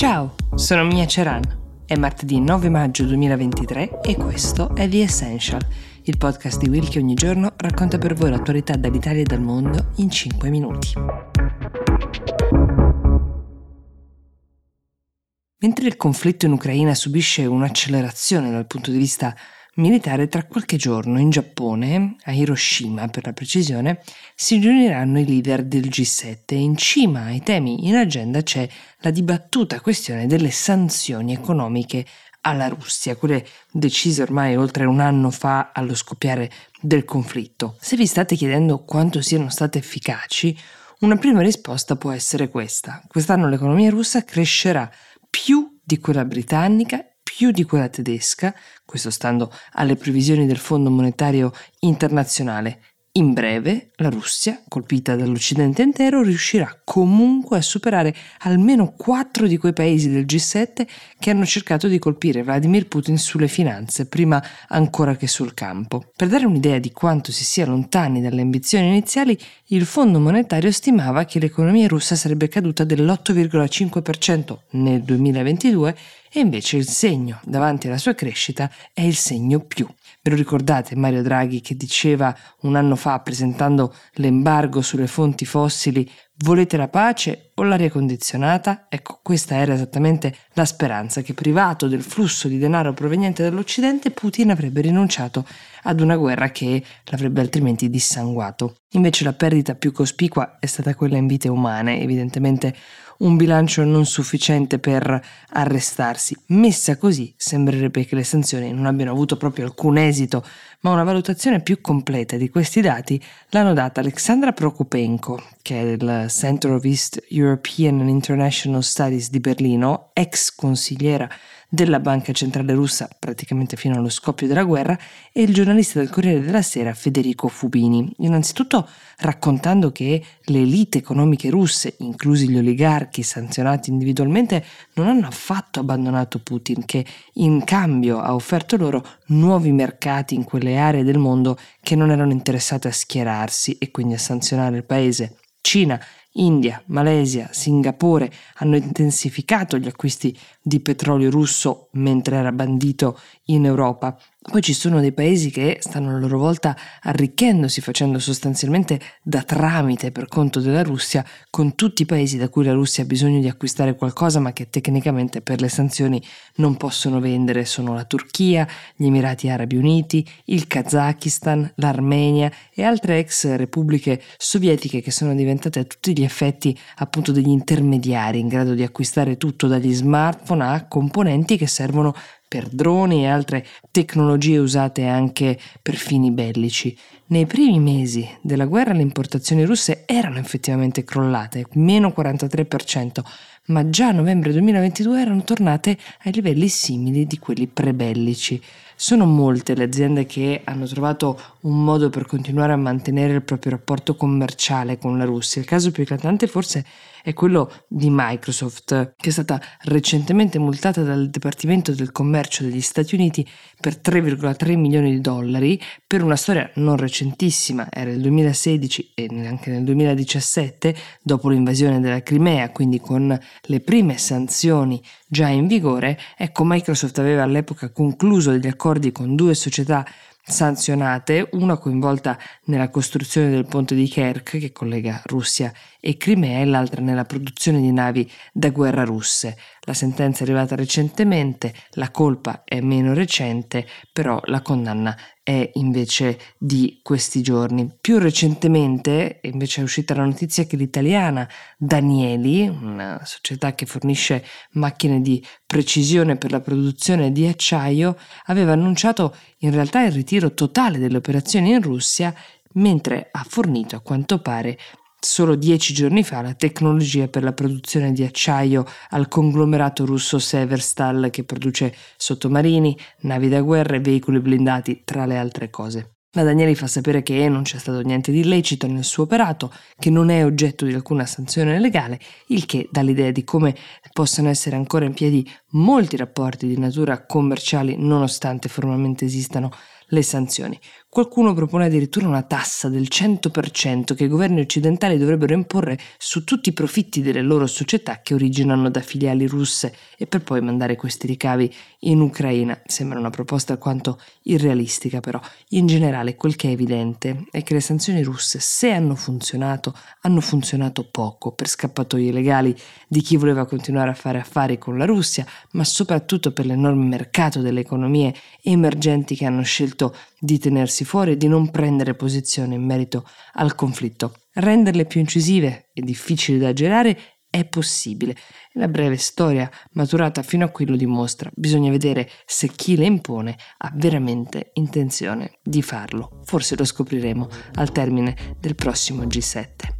Ciao, sono Mia Ceran. È martedì 9 maggio 2023 e questo è The Essential, il podcast di Will che ogni giorno racconta per voi l'attualità dall'Italia e dal mondo in 5 minuti. Mentre il conflitto in Ucraina subisce un'accelerazione dal punto di vista militare, tra qualche giorno in Giappone, a Hiroshima per la precisione, si riuniranno i leader del G7 e in cima ai temi in agenda c'è la dibattuta questione delle sanzioni economiche alla Russia, quelle decise ormai oltre un anno fa allo scoppiare del conflitto. Se vi state chiedendo quanto siano state efficaci, una prima risposta può essere questa. Quest'anno l'economia russa crescerà più di quella britannica più di quella tedesca, questo stando alle previsioni del Fondo Monetario Internazionale. In breve, la Russia, colpita dall'Occidente intero, riuscirà comunque a superare almeno quattro di quei paesi del G7 che hanno cercato di colpire Vladimir Putin sulle finanze, prima ancora che sul campo. Per dare un'idea di quanto si sia lontani dalle ambizioni iniziali, il Fondo Monetario stimava che l'economia russa sarebbe caduta dell'8,5% nel 2022 e invece il segno davanti alla sua crescita è il segno più. Ve lo ricordate Mario Draghi che diceva un anno fa presentando l'embargo sulle fonti fossili volete la pace o l'aria condizionata? Ecco, questa era esattamente la speranza che privato del flusso di denaro proveniente dall'Occidente Putin avrebbe rinunciato ad una guerra che l'avrebbe altrimenti dissanguato. Invece la perdita più cospicua è stata quella in vite umane, evidentemente un bilancio non sufficiente per arrestarsi. Messa così, sembrerebbe che le sanzioni non abbiano avuto proprio alcun esito, ma una valutazione più completa di questi dati l'hanno data Alexandra Prokopenko, che è del Center of East European and International Studies di Berlino, ex consigliera della Banca Centrale Russa praticamente fino allo scoppio della guerra e il giornalista del Corriere della Sera Federico Fubini, innanzitutto raccontando che le elite economiche russe, inclusi gli oligarchi sanzionati individualmente, non hanno affatto abbandonato Putin, che in cambio ha offerto loro nuovi mercati in quelle aree del mondo che non erano interessate a schierarsi e quindi a sanzionare il paese. Cina India, Malesia, Singapore hanno intensificato gli acquisti di petrolio russo mentre era bandito in Europa poi ci sono dei paesi che stanno a loro volta arricchendosi, facendo sostanzialmente da tramite per conto della Russia con tutti i paesi da cui la Russia ha bisogno di acquistare qualcosa ma che tecnicamente per le sanzioni non possono vendere. Sono la Turchia, gli Emirati Arabi Uniti, il Kazakistan, l'Armenia e altre ex repubbliche sovietiche che sono diventate a tutti gli effetti appunto degli intermediari in grado di acquistare tutto dagli smartphone a componenti che servono per droni e altre tecnologie usate anche per fini bellici. Nei primi mesi della guerra le importazioni russe erano effettivamente crollate, meno 43%, ma già a novembre 2022 erano tornate ai livelli simili di quelli prebellici. Sono molte le aziende che hanno trovato un modo per continuare a mantenere il proprio rapporto commerciale con la Russia. Il caso più eclatante forse è quello di Microsoft, che è stata recentemente multata dal Dipartimento del Commercio degli Stati Uniti per 3,3 milioni di dollari per una storia non recentissima, era il 2016 e anche nel 2017, dopo l'invasione della Crimea, quindi con le prime sanzioni già in vigore, ecco Microsoft aveva all'epoca concluso degli accordi con due società sanzionate, una coinvolta nella costruzione del ponte di Kerch che collega Russia e Crimea e l'altra nella produzione di navi da guerra russe. La sentenza è arrivata recentemente, la colpa è meno recente, però la condanna è invece di questi giorni. Più recentemente invece è uscita la notizia che l'italiana Danieli, una società che fornisce macchine di precisione per la produzione di acciaio, aveva annunciato in realtà il ritiro totale delle operazioni in Russia mentre ha fornito a quanto pare solo dieci giorni fa la tecnologia per la produzione di acciaio al conglomerato russo Severstal che produce sottomarini, navi da guerra e veicoli blindati, tra le altre cose. La Danieli fa sapere che non c'è stato niente di illecito nel suo operato, che non è oggetto di alcuna sanzione legale, il che dà l'idea di come possano essere ancora in piedi molti rapporti di natura commerciali nonostante formalmente esistano le sanzioni. Qualcuno propone addirittura una tassa del 100% che i governi occidentali dovrebbero imporre su tutti i profitti delle loro società che originano da filiali russe e per poi mandare questi ricavi in Ucraina. Sembra una proposta alquanto irrealistica però. In generale quel che è evidente è che le sanzioni russe, se hanno funzionato, hanno funzionato poco per scappatoie legali di chi voleva continuare a fare affari con la Russia, ma soprattutto per l'enorme mercato delle economie emergenti che hanno scelto di tenersi fuori e di non prendere posizione in merito al conflitto. Renderle più incisive e difficili da girare è possibile. La breve storia maturata fino a qui lo dimostra. Bisogna vedere se chi le impone ha veramente intenzione di farlo. Forse lo scopriremo al termine del prossimo G7.